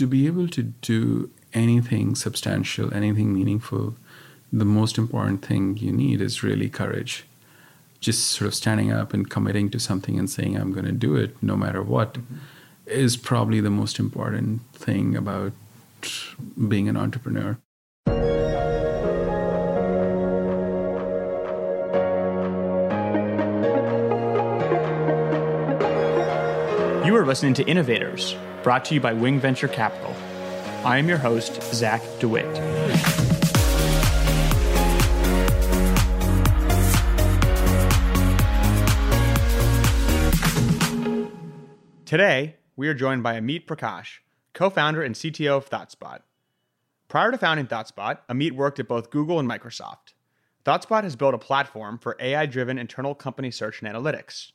to be able to do anything substantial, anything meaningful, the most important thing you need is really courage. Just sort of standing up and committing to something and saying, I'm going to do it no matter what, mm-hmm. is probably the most important thing about being an entrepreneur. You are listening to Innovators, brought to you by Wing Venture Capital. I am your host, Zach DeWitt. Today, we are joined by Amit Prakash, co founder and CTO of ThoughtSpot. Prior to founding ThoughtSpot, Amit worked at both Google and Microsoft. ThoughtSpot has built a platform for AI driven internal company search and analytics.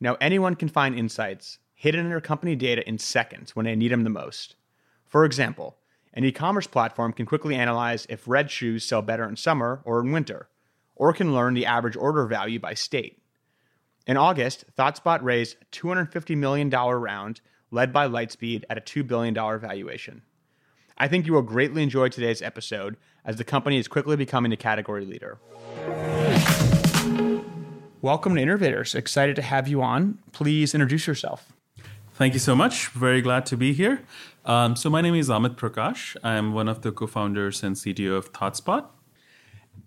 Now, anyone can find insights hidden in their company data in seconds when they need them the most. For example, an e commerce platform can quickly analyze if red shoes sell better in summer or in winter, or can learn the average order value by state. In August, ThoughtSpot raised a $250 million round led by Lightspeed at a $2 billion valuation. I think you will greatly enjoy today's episode as the company is quickly becoming a category leader. Welcome to Innovators. Excited to have you on. Please introduce yourself. Thank you so much. Very glad to be here. Um, so, my name is Amit Prakash. I'm one of the co founders and CTO of ThoughtSpot.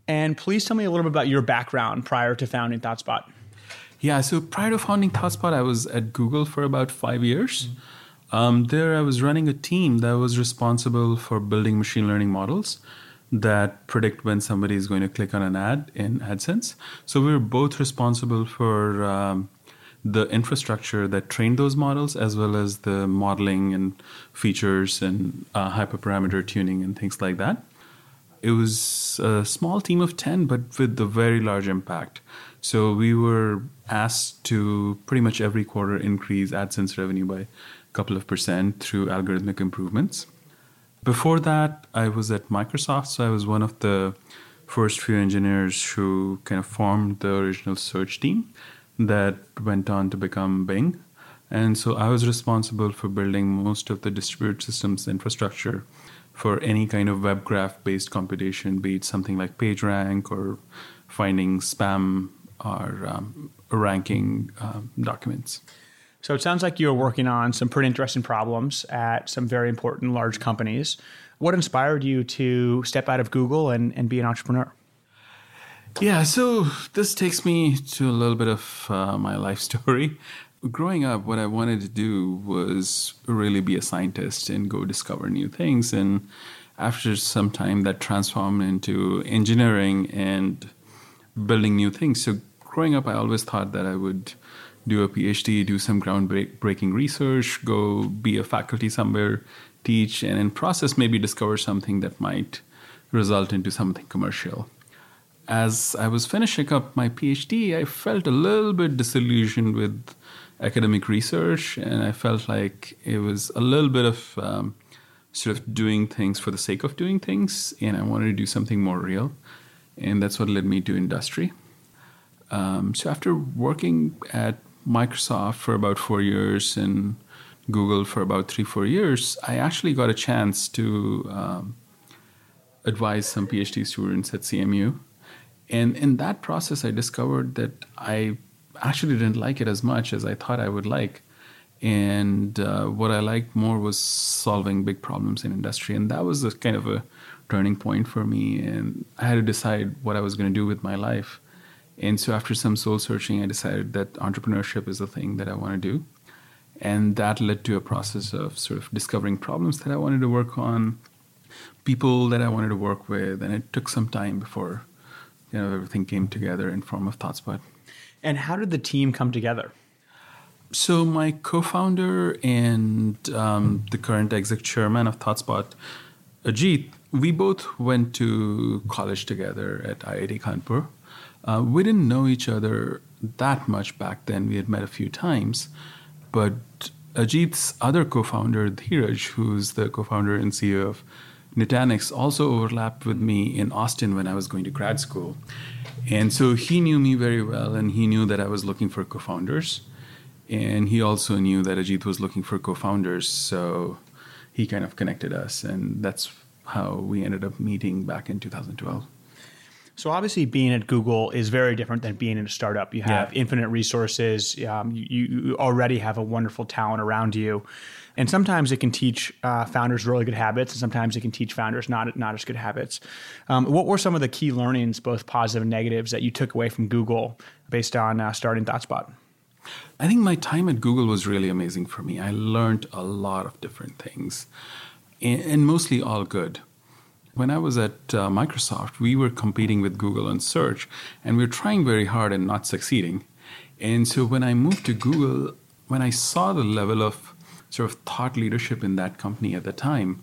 And please tell me a little bit about your background prior to founding ThoughtSpot. Yeah, so prior to founding ThoughtSpot, I was at Google for about five years. Mm-hmm. Um, there, I was running a team that was responsible for building machine learning models that predict when somebody is going to click on an ad in AdSense. So we were both responsible for um, the infrastructure that trained those models, as well as the modeling and features and uh, hyperparameter tuning and things like that. It was a small team of 10, but with a very large impact. So we were asked to pretty much every quarter increase AdSense revenue by a couple of percent through algorithmic improvements. Before that, I was at Microsoft, so I was one of the first few engineers who kind of formed the original search team that went on to become Bing. And so I was responsible for building most of the distributed systems infrastructure for any kind of web graph based computation, be it something like PageRank or finding spam or um, ranking um, documents. So it sounds like you're working on some pretty interesting problems at some very important large companies. What inspired you to step out of Google and, and be an entrepreneur? Yeah, so this takes me to a little bit of uh, my life story. Growing up, what I wanted to do was really be a scientist and go discover new things. And after some time, that transformed into engineering and building new things. So, growing up, I always thought that I would do a PhD, do some groundbreaking research, go be a faculty somewhere, teach, and in process, maybe discover something that might result into something commercial as I was finishing up my PhD, I felt a little bit disillusioned with academic research, and I felt like it was a little bit of um, sort of doing things for the sake of doing things, and I wanted to do something more real, and that's what led me to industry. Um, so after working at Microsoft for about four years and Google for about three, four years, I actually got a chance to um, advise some PhD students at CMU and in that process, I discovered that I actually didn't like it as much as I thought I would like. And uh, what I liked more was solving big problems in industry. And that was a kind of a turning point for me. And I had to decide what I was going to do with my life. And so after some soul searching, I decided that entrepreneurship is the thing that I want to do. And that led to a process of sort of discovering problems that I wanted to work on, people that I wanted to work with. And it took some time before you know everything came together in form of ThoughtSpot. And how did the team come together? So my co-founder and um, the current exec chairman of ThoughtSpot, Ajit, we both went to college together at IIT Kanpur. Uh, we didn't know each other that much back then. We had met a few times, but Ajit's other co-founder, Dheeraj, who's the co-founder and CEO of Nutanix also overlapped with me in Austin when I was going to grad school. And so he knew me very well, and he knew that I was looking for co founders. And he also knew that Ajit was looking for co founders. So he kind of connected us, and that's how we ended up meeting back in 2012. So obviously, being at Google is very different than being in a startup. You have yeah. infinite resources. Um, you, you, already have a wonderful talent around you, and sometimes it can teach uh, founders really good habits, and sometimes it can teach founders not not as good habits. Um, what were some of the key learnings, both positive and negatives, that you took away from Google based on uh, starting ThoughtSpot? I think my time at Google was really amazing for me. I learned a lot of different things, and mostly all good. When I was at uh, Microsoft, we were competing with Google on search, and we were trying very hard and not succeeding. And so when I moved to Google, when I saw the level of sort of thought leadership in that company at the time,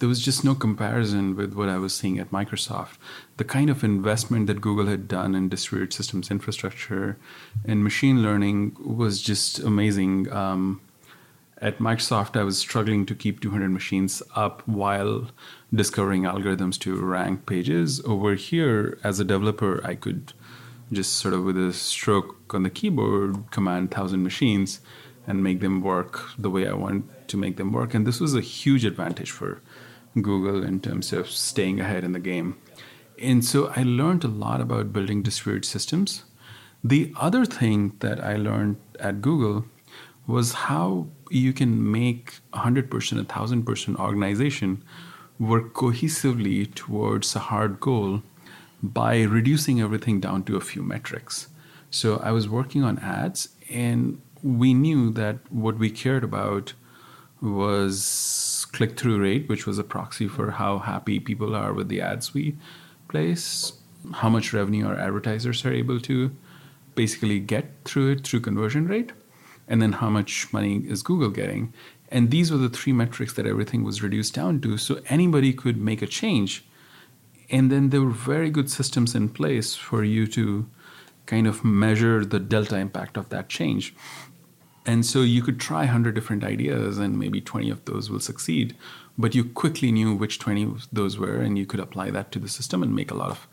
there was just no comparison with what I was seeing at Microsoft. The kind of investment that Google had done in distributed systems infrastructure and machine learning was just amazing. Um, at Microsoft, I was struggling to keep 200 machines up while discovering algorithms to rank pages. Over here, as a developer, I could just sort of with a stroke on the keyboard command 1,000 machines and make them work the way I want to make them work. And this was a huge advantage for Google in terms of staying ahead in the game. And so I learned a lot about building distributed systems. The other thing that I learned at Google was how you can make 100%, 1000% organization work cohesively towards a hard goal by reducing everything down to a few metrics. So I was working on ads, and we knew that what we cared about was click through rate, which was a proxy for how happy people are with the ads we place, how much revenue our advertisers are able to basically get through it through conversion rate, and then how much money is Google getting. And these were the three metrics that everything was reduced down to. So anybody could make a change. And then there were very good systems in place for you to kind of measure the delta impact of that change. And so you could try 100 different ideas and maybe 20 of those will succeed. But you quickly knew which 20 of those were, and you could apply that to the system and make a lot of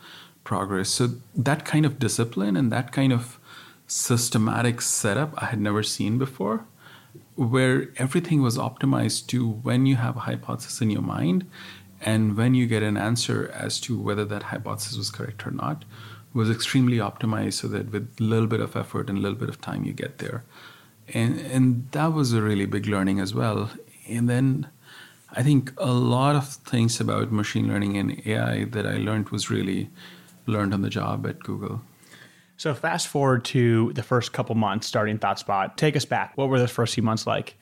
progress. So that kind of discipline and that kind of systematic setup I had never seen before, where everything was optimized to when you have a hypothesis in your mind and when you get an answer as to whether that hypothesis was correct or not was extremely optimized so that with a little bit of effort and a little bit of time you get there. And and that was a really big learning as well. And then i think a lot of things about machine learning and ai that i learned was really learned on the job at google so fast forward to the first couple months starting ThoughtSpot. Take us back. What were those first few months like?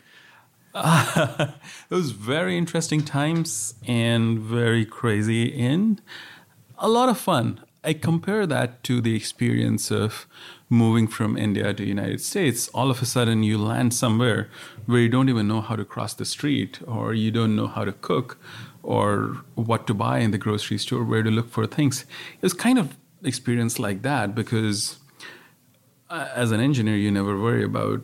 Uh, it was very interesting times and very crazy and a lot of fun. I compare that to the experience of moving from India to the United States. All of a sudden, you land somewhere where you don't even know how to cross the street, or you don't know how to cook, or what to buy in the grocery store, where to look for things. It was kind of experience like that because uh, as an engineer, you never worry about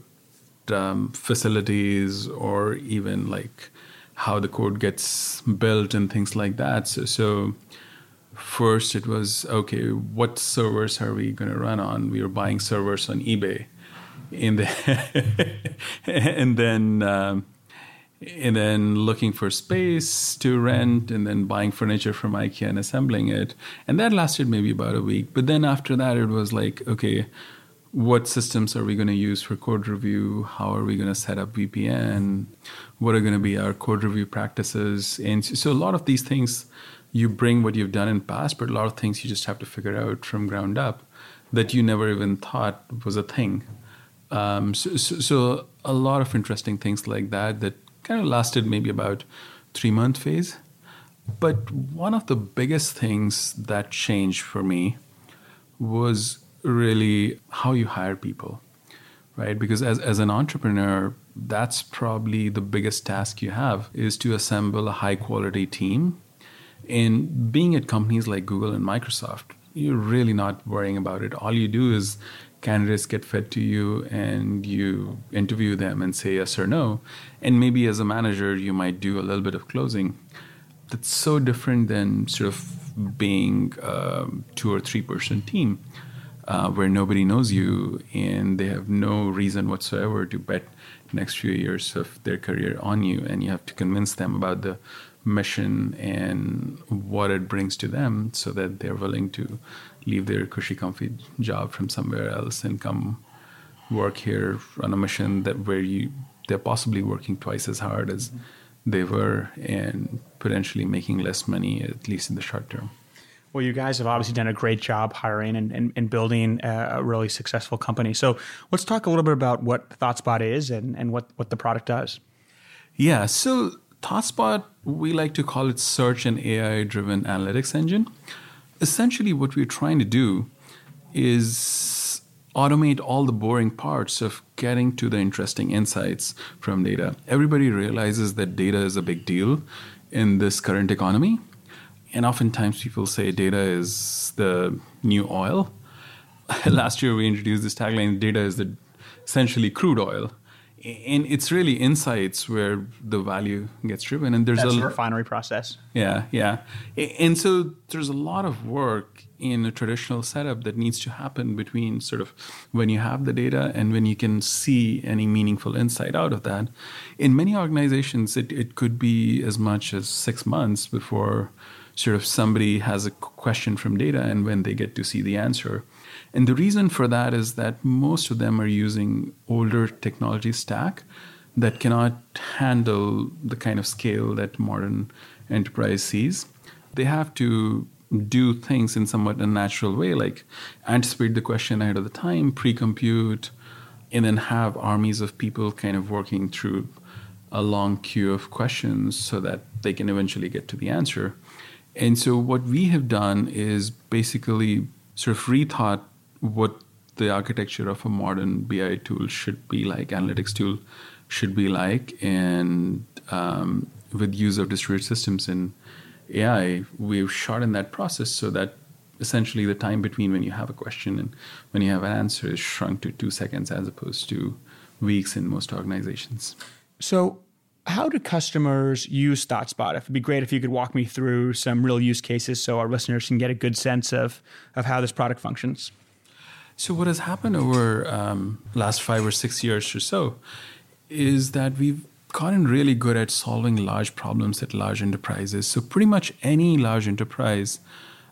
um, facilities or even like how the code gets built and things like that. So, so first it was okay, what servers are we going to run on? We were buying servers on eBay, in the and then. Um, and then looking for space to rent and then buying furniture from IKEA and assembling it. And that lasted maybe about a week. But then after that, it was like, okay, what systems are we going to use for code review? How are we going to set up VPN? What are going to be our code review practices? And so a lot of these things, you bring what you've done in past, but a lot of things you just have to figure out from ground up that you never even thought was a thing. Um, so, so, so a lot of interesting things like that that kind of lasted maybe about three month phase. But one of the biggest things that changed for me was really how you hire people, right? Because as, as an entrepreneur, that's probably the biggest task you have is to assemble a high quality team. And being at companies like Google and Microsoft, you're really not worrying about it. All you do is candidates get fed to you and you interview them and say yes or no. And maybe as a manager, you might do a little bit of closing. That's so different than sort of being a two or three person team. uh, where nobody knows you and they have no reason whatsoever to bet next few years of their career on you, and you have to convince them about the mission and what it brings to them so that they're willing to leave their cushy comfy job from somewhere else and come work here on a mission that where you they're possibly working twice as hard as they were and potentially making less money at least in the short term well, you guys have obviously done a great job hiring and, and, and, building a really successful company. So let's talk a little bit about what ThoughtSpot is and, and what, what the product does. Yeah, so ThoughtSpot, we like to call it search and AI driven analytics engine. Essentially, what we're trying to do is automate all the boring parts of getting to the interesting insights from data. Everybody realizes that data is a big deal in this current economy. And oftentimes people say data is the new oil. Last year we introduced this tagline data is the essentially crude oil and it's really insights where the value gets driven and there's That's a the refinery process. Yeah yeah. And so there's a lot of work in a traditional setup that needs to happen between sort of when you have the data and when you can see any meaningful insight out of that. In many organizations it, it could be as much as six months before sort of somebody has a question from data and when they get to see the answer and the reason for that is that most of them are using older technology stack that cannot handle the kind of scale that modern enterprise sees. They have to do things in somewhat unnatural way, like anticipate the question ahead of the time, pre-compute, and then have armies of people kind of working through a long queue of questions so that they can eventually get to the answer. And so what we have done is basically sort of rethought what the architecture of a modern BI tool should be like, analytics tool should be like, and um, with use of distributed systems and AI, we've shortened that process so that essentially the time between when you have a question and when you have an answer is shrunk to two seconds as opposed to weeks in most organizations. So, how do customers use ThoughtSpot? It'd be great if you could walk me through some real use cases so our listeners can get a good sense of, of how this product functions. So what has happened over um, last five or six years or so is that we've gotten really good at solving large problems at large enterprises. So pretty much any large enterprise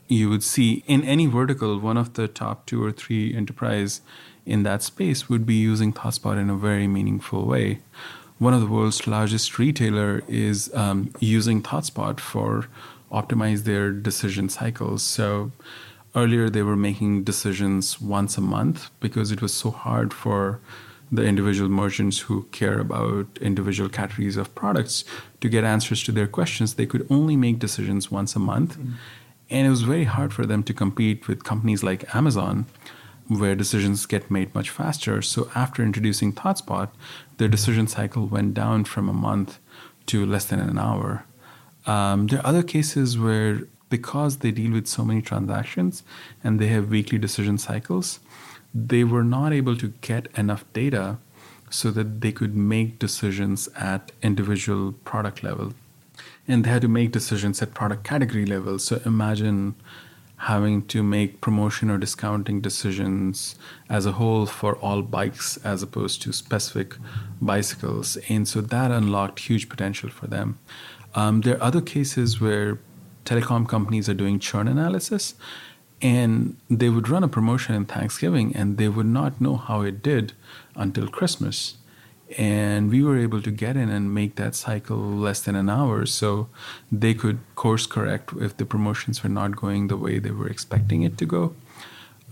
you would see in any vertical, one of the top two or three enterprise in that space would be using ThoughtSpot in a very meaningful way. One of the world's largest retailer is um, using ThoughtSpot for optimize their decision cycles. So earlier they were making decisions once a month because it was so hard for the individual merchants who care about individual categories of products to get answers to their questions. They could only make decisions once a month. Mm. And it was very hard for them to compete with companies like Amazon, where decisions get made much faster. So after introducing ThoughtSpot, their decision cycle went down from a month to less than an hour. Um, there are other cases where because they deal with so many transactions and they have weekly decision cycles, they were not able to get enough data so that they could make decisions at individual product level. And they had to make decisions at product category level. So imagine having to make promotion or discounting decisions as a whole for all bikes as opposed to specific bicycles. And so that unlocked huge potential for them. Um, there are other cases where telecom companies are doing churn analysis and they would run a promotion in Thanksgiving and they would not know how it did until Christmas. And we were able to get in and make that cycle less than an hour so they could course correct if the promotions were not going the way they were expecting it to go.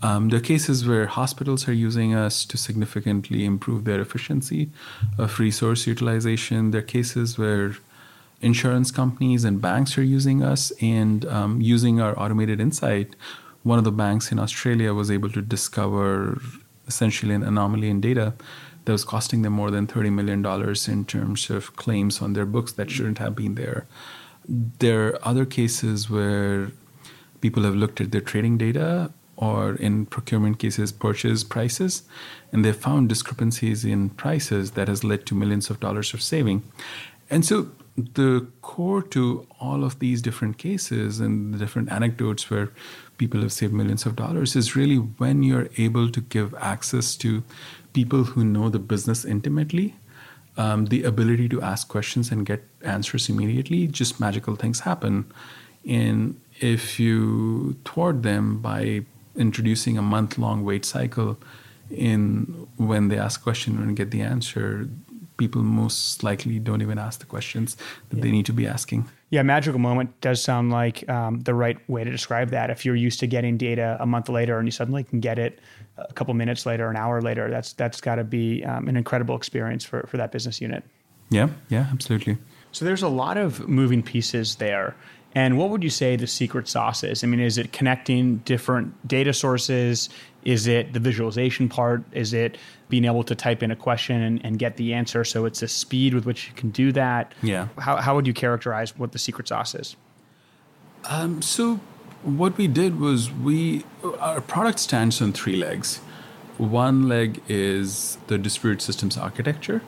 Um, there are cases where hospitals are using us to significantly improve their efficiency of resource utilization. There are cases where insurance companies and banks are using us and um, using our automated insight. One of the banks in Australia was able to discover essentially an anomaly in data that was costing them more than $30 million in terms of claims on their books that shouldn't have been there. There are other cases where people have looked at their trading data or in procurement cases purchase prices and they found discrepancies in prices that has led to millions of dollars of saving and so the core to all of these different cases and the different anecdotes where people have saved millions of dollars is really when you're able to give access to people who know the business intimately, um, the ability to ask questions and get answers immediately, just magical things happen. And if you thwart them by introducing a month long wait cycle in when they ask question and get the answer, people most likely don't even ask the questions that yeah. they need to be asking. Yeah, magical moment does sound like um, the right way to describe that. If you're used to getting data a month later and you suddenly can get it a couple minutes later, an hour later, that's that's got to be um, an incredible experience for for that business unit. Yeah, yeah, absolutely. So there's a lot of moving pieces there. And what would you say the secret sauce is? I mean, is it connecting different data sources? Is it the visualization part? Is it being able to type in a question and, and get the answer? So it's the speed with which you can do that. Yeah. How, how would you characterize what the secret sauce is? Um, so what we did was we our product stands on three legs. One leg is the distributed systems architecture.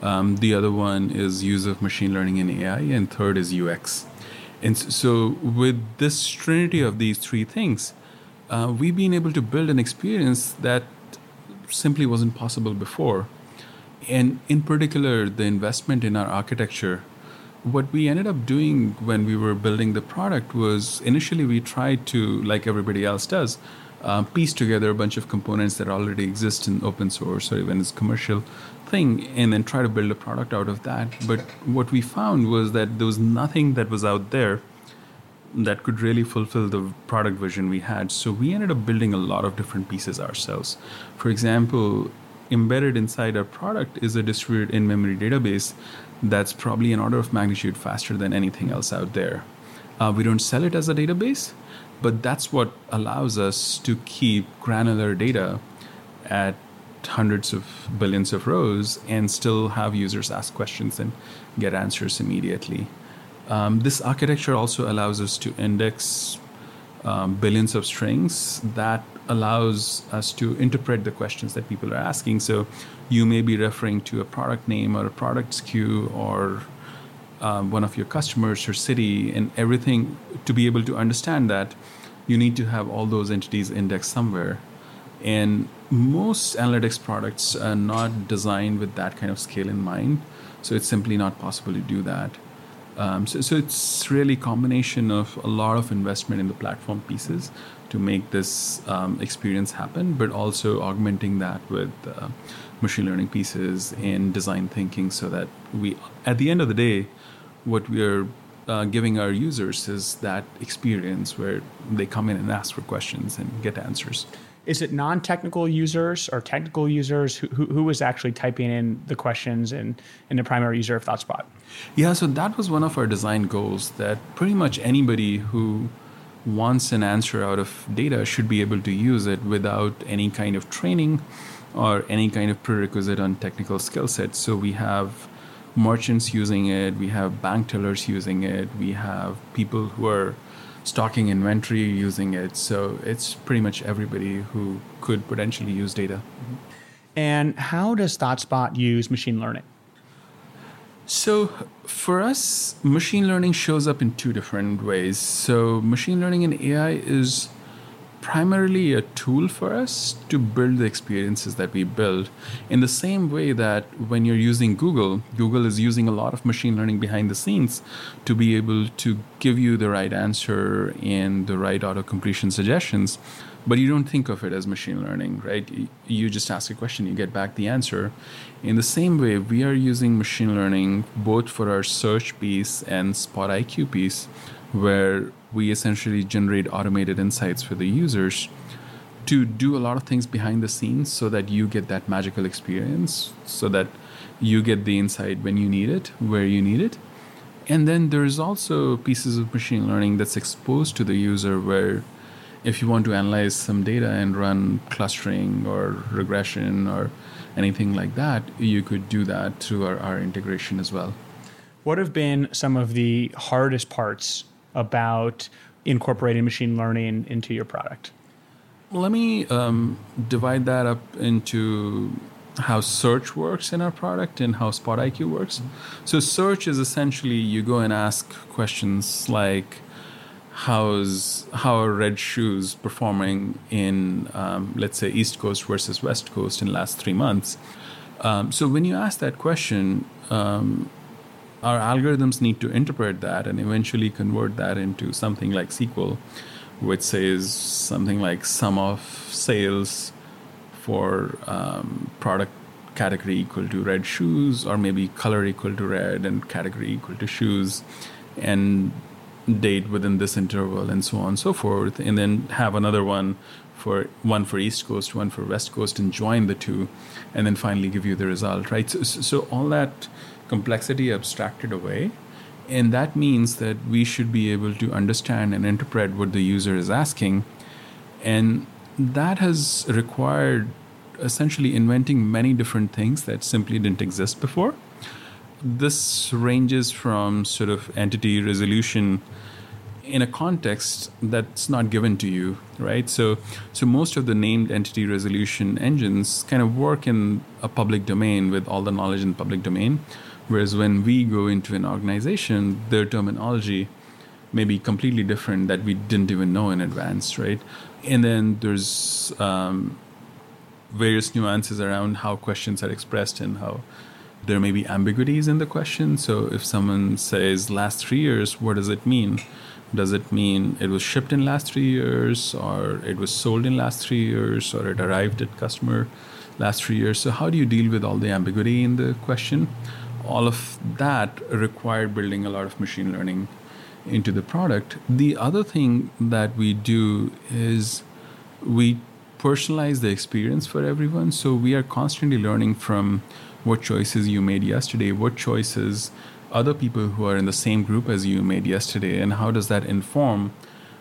Um, the other one is use of machine learning and AI, and third is UX. And so, with this trinity of these three things, uh, we've been able to build an experience that simply wasn't possible before. And in particular, the investment in our architecture. What we ended up doing when we were building the product was initially we tried to, like everybody else does, uh, piece together a bunch of components that already exist in open source or even as commercial and then try to build a product out of that. But what we found was that there was nothing that was out there that could really fulfill the product vision we had. So we ended up building a lot of different pieces ourselves. For example, embedded inside our product is a distributed in memory database that's probably an order of magnitude faster than anything else out there. Uh, we don't sell it as a database, but that's what allows us to keep granular data at hundreds of billions of rows and still have users ask questions and get answers immediately. Um, this architecture also allows us to index um, billions of strings that allows us to interpret the questions that people are asking. So you may be referring to a product name or a product SKU or um, one of your customers or city and everything to be able to understand that you need to have all those entities indexed somewhere and most analytics products are not designed with that kind of scale in mind. So it's simply not possible to do that. Um, so, so it's really combination of a lot of investment in the platform pieces to make this um, experience happen, but also augmenting that with uh, machine learning pieces and design thinking so that we, at the end of the day, what we are uh, giving our users is that experience where they come in and ask for questions and get answers is it non-technical users or technical users who, who, who is actually typing in the questions and in the primary user of ThoughtSpot? Yeah, so that was one of our design goals that pretty much anybody who wants an answer out of data should be able to use it without any kind of training or any kind of prerequisite on technical skill sets. So we have merchants using it, we have bank tellers using it, we have people who are stocking inventory using it. So it's pretty much everybody who could potentially use data. And how does ThoughtSpot use machine learning? So, for us, machine learning shows up in two different ways. So, machine learning and AI is primarily a tool for us to build the experiences that we build in the same way that when you're using Google, Google is using a lot of machine learning behind the scenes to be able to give you the right answer and the right auto completion suggestions. But you don't think of it as machine learning, right? You just ask a question, you get back the answer. In the same way, we are using machine learning both for our search piece and Spot IQ piece, where we essentially generate automated insights for the users to do a lot of things behind the scenes so that you get that magical experience, so that you get the insight when you need it, where you need it. And then there's also pieces of machine learning that's exposed to the user where if you want to analyze some data and run clustering or regression or anything like that, you could do that through our, our integration as well. What have been some of the hardest parts about incorporating machine learning into your product? Let me um, divide that up into how search works in our product and how Spot IQ works. Mm-hmm. So, search is essentially you go and ask questions like, how's how are red shoes performing in um, let's say East Coast versus West Coast in the last three months. Um, so when you ask that question, um, our algorithms need to interpret that and eventually convert that into something like SQL, which says something like sum of sales for um, product category equal to red shoes, or maybe color equal to red and category equal to shoes, and date within this interval, and so on and so forth, and then have another one for one for East Coast, one for West Coast, and join the two, and then finally give you the result, right? So, so all that complexity abstracted away. And that means that we should be able to understand and interpret what the user is asking. And that has required essentially inventing many different things that simply didn't exist before. This ranges from sort of entity resolution in a context that's not given to you, right? So, so most of the named entity resolution engines kind of work in a public domain with all the knowledge in public domain. Whereas when we go into an organization, their terminology may be completely different that we didn't even know in advance, right? And then there's um, various nuances around how questions are expressed and how there may be ambiguities in the question. So if someone says last three years, what does it mean? Does it mean it was shipped in last three years, or it was sold in last three years, or it arrived at customer last three years? So how do you deal with all the ambiguity in the question? All of that required building a lot of machine learning into the product. The other thing that we do is we personalize the experience for everyone. So we are constantly learning from what choices you made yesterday, what choices other people who are in the same group as you made yesterday, and how does that inform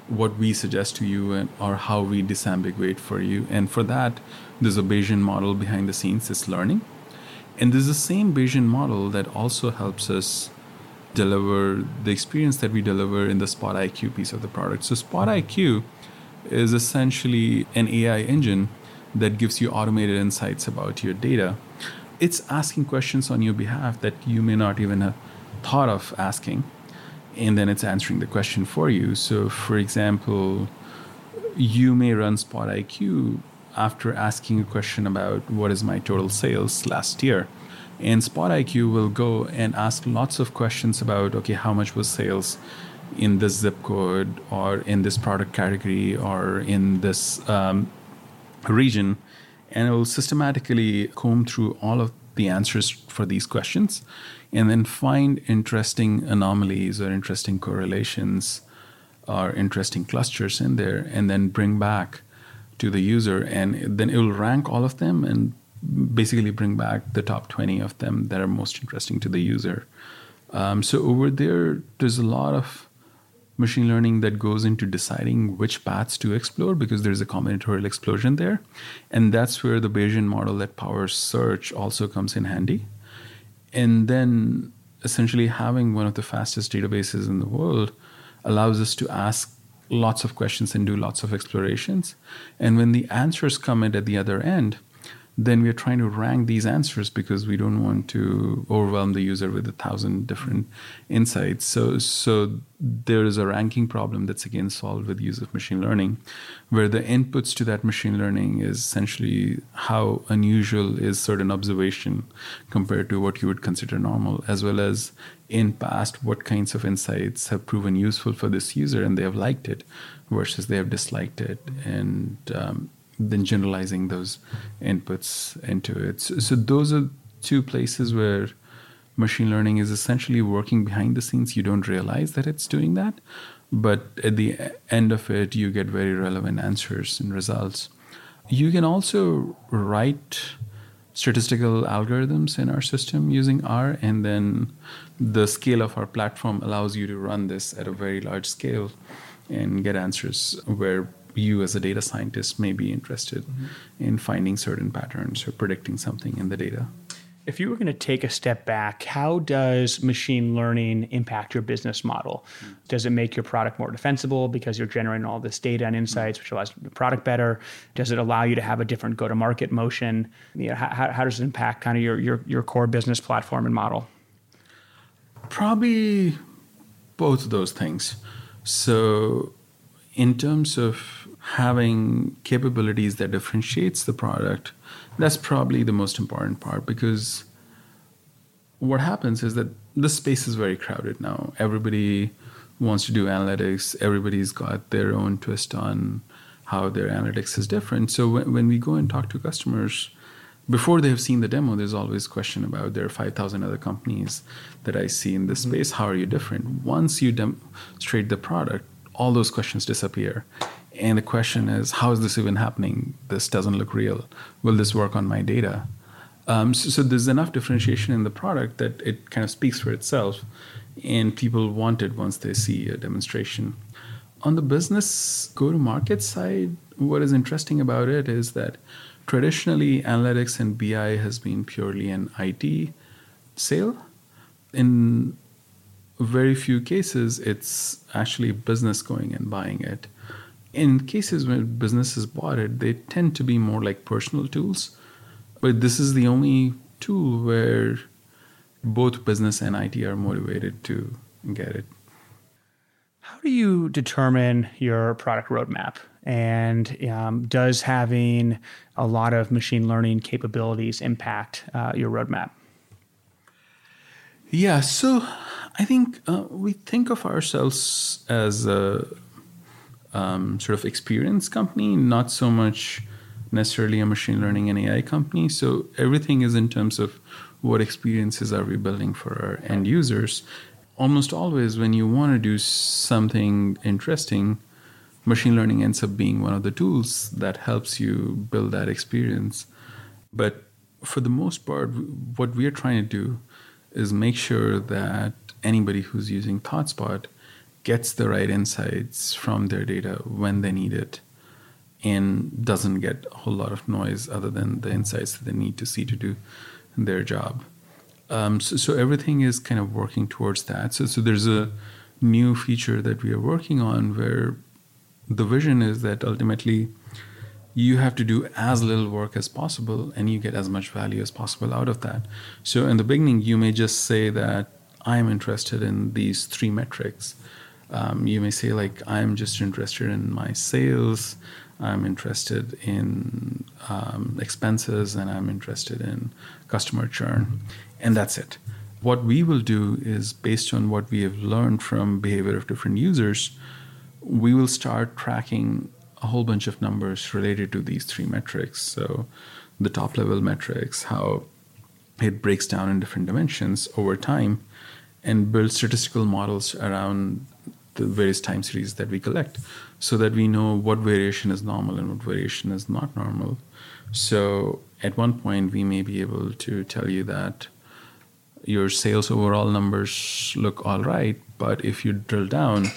what we suggest to you and, or how we disambiguate for you. And for that, there's a Bayesian model behind the scenes, it's learning. And there's the same Bayesian model that also helps us deliver the experience that we deliver in the Spot IQ piece of the product. So Spot IQ is essentially an AI engine that gives you automated insights about your data. It's asking questions on your behalf that you may not even have thought of asking, and then it's answering the question for you. So, for example, you may run Spot IQ after asking a question about what is my total sales last year. And Spot IQ will go and ask lots of questions about okay, how much was sales in this zip code or in this product category or in this um, region, and it will systematically comb through all of the answers for these questions and then find interesting anomalies or interesting correlations or interesting clusters in there and then bring back to the user and then it will rank all of them and basically bring back the top 20 of them that are most interesting to the user um, so over there there's a lot of machine learning that goes into deciding which paths to explore because there's a combinatorial explosion there. And that's where the Bayesian model that powers search also comes in handy. And then essentially having one of the fastest databases in the world allows us to ask lots of questions and do lots of explorations. And when the answers come in at the other end, then we are trying to rank these answers because we don't want to overwhelm the user with a thousand different insights. So, so there is a ranking problem that's again solved with use of machine learning, where the inputs to that machine learning is essentially how unusual is certain observation compared to what you would consider normal, as well as in past what kinds of insights have proven useful for this user and they have liked it versus they have disliked it and um, then generalizing those inputs into it. So, so, those are two places where machine learning is essentially working behind the scenes. You don't realize that it's doing that, but at the end of it, you get very relevant answers and results. You can also write statistical algorithms in our system using R, and then the scale of our platform allows you to run this at a very large scale and get answers where you as a data scientist may be interested mm-hmm. in finding certain patterns or predicting something in the data. If you were going to take a step back, how does machine learning impact your business model? Mm-hmm. Does it make your product more defensible because you're generating all this data and insights, mm-hmm. which allows the product better? Does it allow you to have a different go-to-market motion? You know, how, how does it impact kind of your, your, your core business platform and model? Probably both of those things So, in terms of having capabilities that differentiates the product, that's probably the most important part because what happens is that the space is very crowded now. Everybody wants to do analytics. Everybody's got their own twist on how their analytics is different. So when, when we go and talk to customers, before they have seen the demo, there's always question about there are 5,000 other companies that I see in this mm-hmm. space. How are you different? Once you demonstrate the product, all those questions disappear. And the question is, how is this even happening? This doesn't look real. Will this work on my data? Um, so, so, there's enough differentiation in the product that it kind of speaks for itself, and people want it once they see a demonstration. On the business go to market side, what is interesting about it is that traditionally analytics and BI has been purely an IT sale. In very few cases, it's actually business going and buying it. In cases when businesses bought it, they tend to be more like personal tools but this is the only tool where both business and IT are motivated to get it. How do you determine your product roadmap? And um, does having a lot of machine learning capabilities impact uh, your roadmap? Yeah, so I think uh, we think of ourselves as a um, sort of experience company, not so much necessarily a machine learning and AI company. So everything is in terms of what experiences are we building for our end users. Almost always, when you want to do something interesting, machine learning ends up being one of the tools that helps you build that experience. But for the most part, what we're trying to do is make sure that anybody who's using ThoughtSpot gets the right insights from their data when they need it and doesn't get a whole lot of noise other than the insights that they need to see to do their job. Um, so, so, everything is kind of working towards that. So, so there's a new feature that we are working on where the vision is that ultimately you have to do as little work as possible and you get as much value as possible out of that. So in the beginning, you may just say that I'm interested in these three metrics. Um, you may say like I'm just interested in my sales I'm interested in um, expenses and I'm interested in customer churn. And that's it. What we will do is based on what we have learned from behavior of different users, we will start tracking a whole bunch of numbers related to these three metrics. So the top level metrics, how it breaks down in different dimensions over time, and build statistical models around the various time series that we collect so that we know what variation is normal and what variation is not normal. So at one point, we may be able to tell you that your sales overall numbers look all right, but if you drill down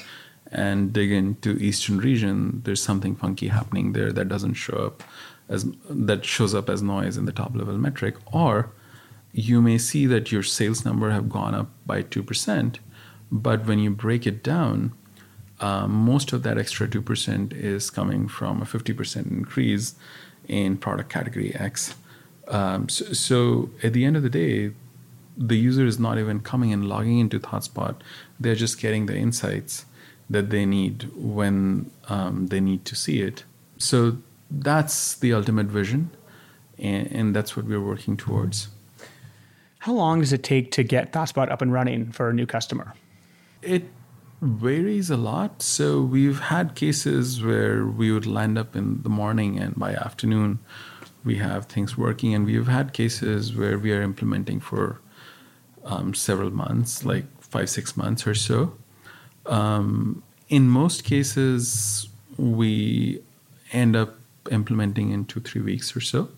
and dig into eastern region, there's something funky happening there that doesn't show up as that shows up as noise in the top level metric. Or you may see that your sales number have gone up by two percent, but when you break it down, um, most of that extra 2% is coming from a 50% increase in product category X. Um, so, so, at the end of the day, the user is not even coming and logging into ThoughtSpot. They're just getting the insights that they need when um, they need to see it. So that's the ultimate vision, and, and that's what we're working towards. How long does it take to get ThoughtSpot up and running for a new customer? It varies a lot. So we've had cases where we would land up in the morning and by afternoon we have things working, and we've had cases where we are implementing for um, several months, like five, six months or so. Um, in most cases, we end up implementing in two, three weeks or so.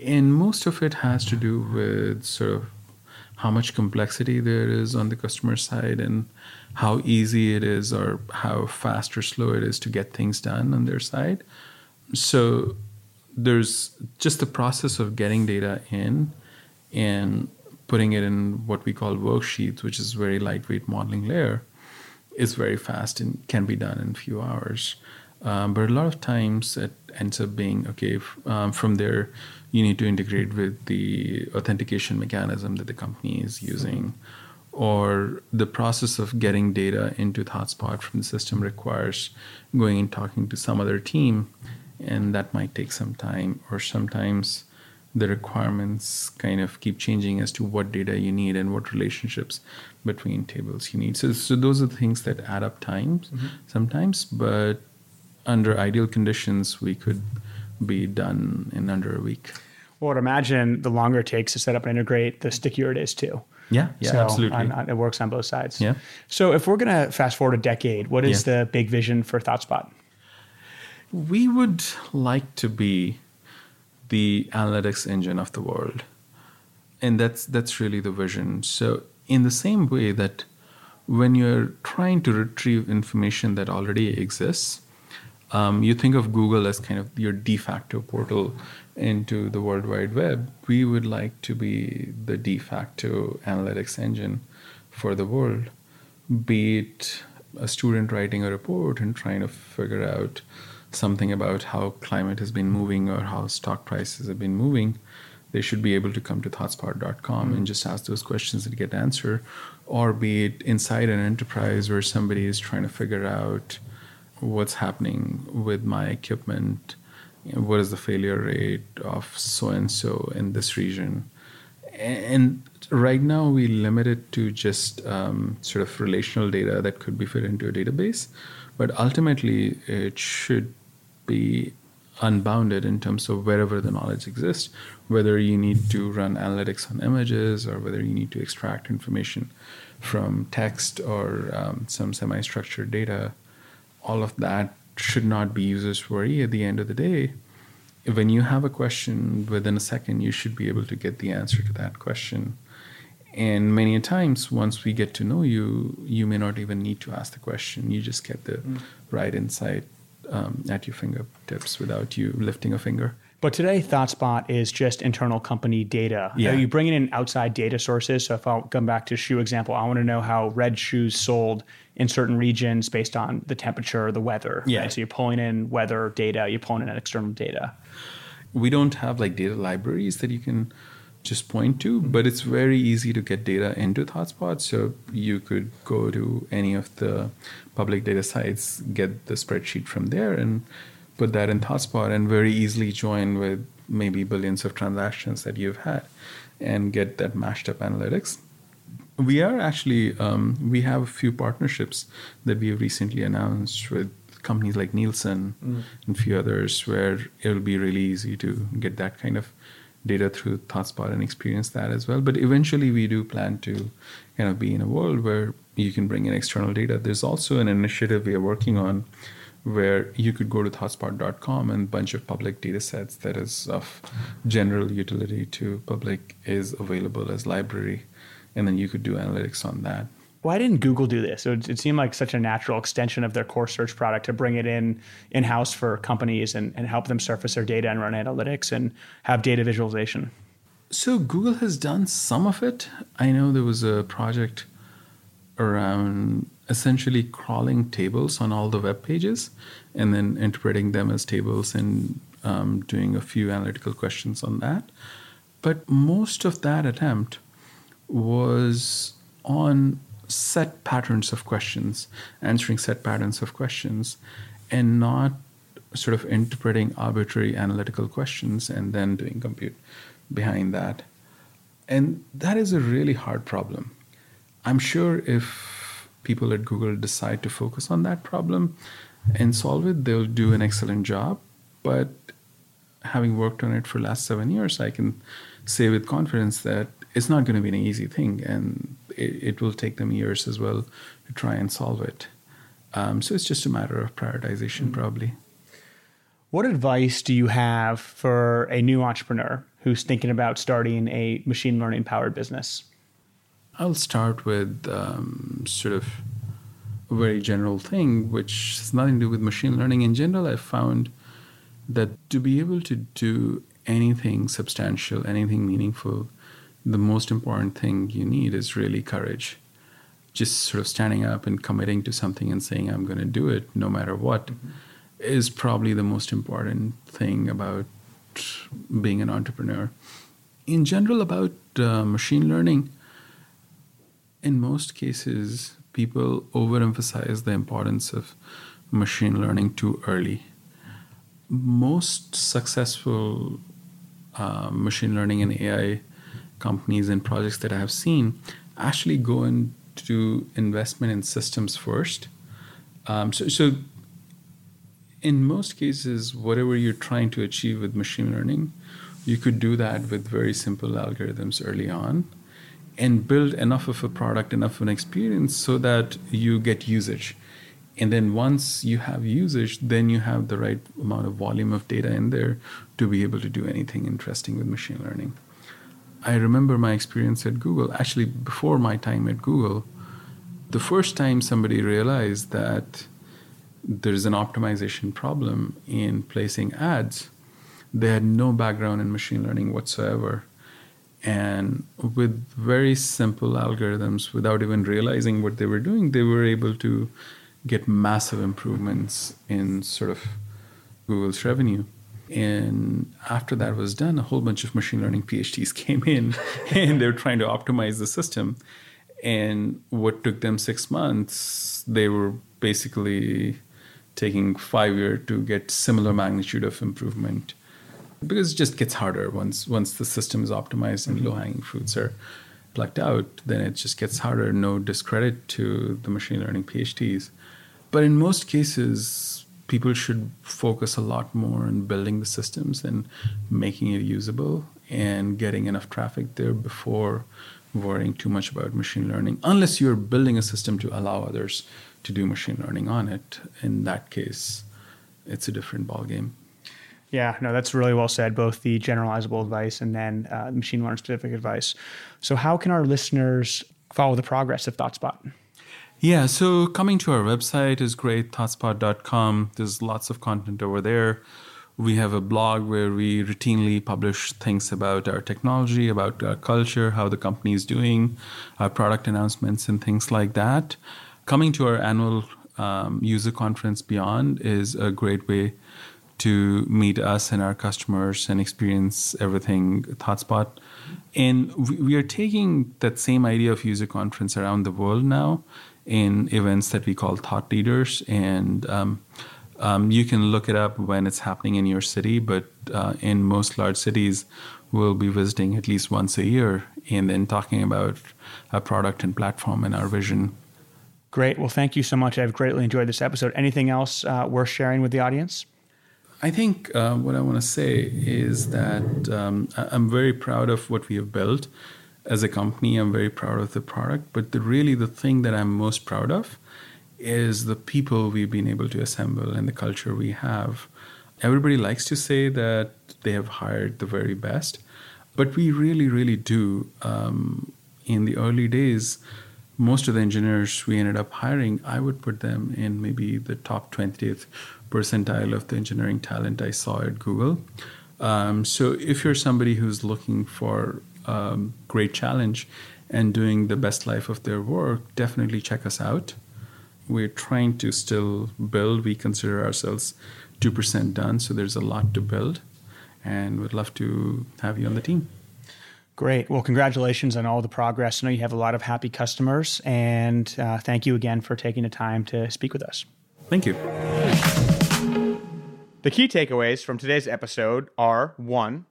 And most of it has to do with sort of how much complexity there is on the customer side and how easy it is or how fast or slow it is to get things done on their side. So there's just the process of getting data in and putting it in what we call worksheets, which is very lightweight modeling layer, is very fast and can be done in a few hours. Um, but a lot of times it ends up being okay. Um, from there, you need to integrate with the authentication mechanism that the company is using, or the process of getting data into ThoughtSpot from the system requires going and talking to some other team, and that might take some time, or sometimes the requirements kind of keep changing as to what data you need and what relationships between tables you need. So, so those are the things that add up times mm-hmm. sometimes, but under ideal conditions, we could be done in under a week. Well, I'd imagine the longer it takes to set up and integrate, the stickier it is too. Yeah, yeah, so absolutely. On, on, it works on both sides. Yeah. So if we're going to fast forward a decade, what is yeah. the big vision for ThoughtSpot? We would like to be the analytics engine of the world, and that's that's really the vision. So in the same way that when you're trying to retrieve information that already exists, um, you think of Google as kind of your de facto portal into the World Wide Web. We would like to be the de facto analytics engine for the world, be it a student writing a report and trying to figure out something about how climate has been moving or how stock prices have been moving. They should be able to come to thoughtspot.com mm-hmm. and just ask those questions and get answer, or be it inside an enterprise where somebody is trying to figure out what's happening with my equipment. What is the failure rate of so and so in this region? And right now we limit it to just um, sort of relational data that could be fit into a database but ultimately it should be unbounded in terms of wherever the knowledge exists whether you need to run analytics on images or whether you need to extract information from text or um, some semi-structured data all of that should not be users' worry at the end of the day. When you have a question within a second, you should be able to get the answer to that question. And many times, once we get to know you, you may not even need to ask the question. You just get the mm. right insight um, at your fingertips without you lifting a finger. But today, ThoughtSpot is just internal company data. Yeah. Are you bringing in outside data sources? So if I'll come back to shoe example, I want to know how red shoes sold in certain regions based on the temperature, the weather. Yeah. Right? So you're pulling in weather data, you're pulling in external data. We don't have like data libraries that you can just point to, mm-hmm. but it's very easy to get data into ThoughtSpot. So you could go to any of the public data sites, get the spreadsheet from there, and put that in ThoughtSpot and very easily join with maybe billions of transactions that you've had and get that mashed up analytics. We are actually, um, we have a few partnerships that we have recently announced with companies like Nielsen mm. and a few others where it'll be really easy to get that kind of data through ThoughtSpot and experience that as well. But eventually, we do plan to kind of be in a world where you can bring in external data. There's also an initiative we are working on where you could go to thoughtspot.com and a bunch of public data sets that is of general utility to public is available as library. And then you could do analytics on that. Why didn't google do this? It, it seemed like such a natural extension of their core search product to bring it in in-house for companies and, and help them surface their data and run analytics and have data visualization. So google has done some of it. I know there was a project around essentially crawling tables on all the web pages and then interpreting them as tables and um, doing a few analytical questions on that. But most of that attempt was on set patterns of questions, answering set patterns of questions, and not sort of interpreting arbitrary analytical questions and then doing compute behind that. And that is a really hard problem. I'm sure if people at Google decide to focus on that problem and solve it, they'll do an excellent job. But having worked on it for the last seven years, I can say with confidence that it's not going to be an easy thing, and it, it will take them years as well to try and solve it. Um, so it's just a matter of prioritization, mm-hmm. probably. What advice do you have for a new entrepreneur who's thinking about starting a machine learning powered business? I'll start with um, sort of a very general thing, which has nothing to do with machine learning in general. I found that to be able to do anything substantial, anything meaningful, the most important thing you need is really courage. Just sort of standing up and committing to something and saying, I'm going to do it no matter what, mm-hmm. is probably the most important thing about being an entrepreneur. In general, about uh, machine learning, in most cases, people overemphasize the importance of machine learning too early. Most successful uh, machine learning and AI companies and projects that I have seen actually go into investment in systems first. Um, so, so, in most cases, whatever you're trying to achieve with machine learning, you could do that with very simple algorithms early on and build enough of a product, enough of an experience so that you get usage. And then once you have usage, then you have the right amount of volume of data in there to be able to do anything interesting with machine learning. I remember my experience at Google, actually, before my time at Google, the first time somebody realized that there's an optimization problem in placing ads, they had no background in machine learning whatsoever and with very simple algorithms, without even realizing what they were doing, they were able to get massive improvements in sort of Google's revenue. And after that was done, a whole bunch of machine learning PhDs came in and they were trying to optimize the system. And what took them six months, they were basically taking five years to get similar magnitude of improvement because it just gets harder once once the system is optimized and mm-hmm. low hanging fruits are plucked out. Then it just gets harder. No discredit to the machine learning PhDs, but in most cases, people should focus a lot more on building the systems and making it usable and getting enough traffic there before worrying too much about machine learning. Unless you're building a system to allow others to do machine learning on it, in that case, it's a different ballgame. Yeah, no, that's really well said, both the generalizable advice and then uh, machine learning specific advice. So, how can our listeners follow the progress of ThoughtSpot? Yeah, so coming to our website is great, thoughtspot.com. There's lots of content over there. We have a blog where we routinely publish things about our technology, about our culture, how the company is doing, our product announcements, and things like that. Coming to our annual um, user conference Beyond is a great way to meet us and our customers and experience everything ThoughtSpot. And we are taking that same idea of user conference around the world now in events that we call thought leaders. And um, um, you can look it up when it's happening in your city, but uh, in most large cities, we'll be visiting at least once a year and then talking about our product and platform and our vision. Great. Well, thank you so much. I've greatly enjoyed this episode. Anything else uh, worth sharing with the audience? I think uh, what I want to say is that um, I'm very proud of what we have built as a company. I'm very proud of the product, but the, really the thing that I'm most proud of is the people we've been able to assemble and the culture we have. Everybody likes to say that they have hired the very best, but we really, really do. Um, in the early days, most of the engineers we ended up hiring, I would put them in maybe the top 20th percentile of the engineering talent I saw at Google. Um, so if you're somebody who's looking for um, great challenge and doing the best life of their work, definitely check us out. We're trying to still build. We consider ourselves 2% done, so there's a lot to build, and we'd love to have you on the team. Great. Well, congratulations on all the progress. I know you have a lot of happy customers, and uh, thank you again for taking the time to speak with us. Thank you. The key takeaways from today's episode are one,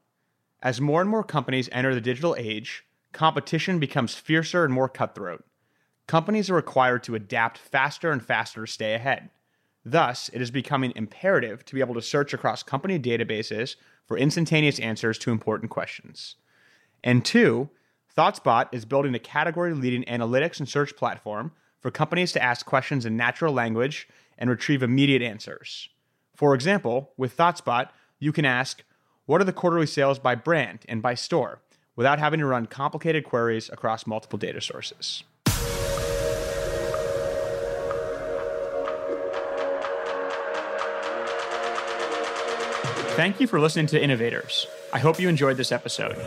as more and more companies enter the digital age, competition becomes fiercer and more cutthroat. Companies are required to adapt faster and faster to stay ahead. Thus, it is becoming imperative to be able to search across company databases for instantaneous answers to important questions. And two, ThoughtSpot is building a category leading analytics and search platform for companies to ask questions in natural language and retrieve immediate answers. For example, with ThoughtSpot, you can ask, What are the quarterly sales by brand and by store? without having to run complicated queries across multiple data sources. Thank you for listening to Innovators. I hope you enjoyed this episode.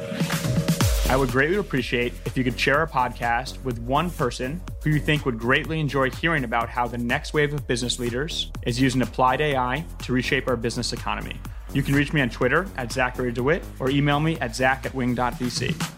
I would greatly appreciate if you could share our podcast with one person who you think would greatly enjoy hearing about how the next wave of business leaders is using applied AI to reshape our business economy. You can reach me on Twitter at Zachary DeWitt or email me at zach at wing.vc.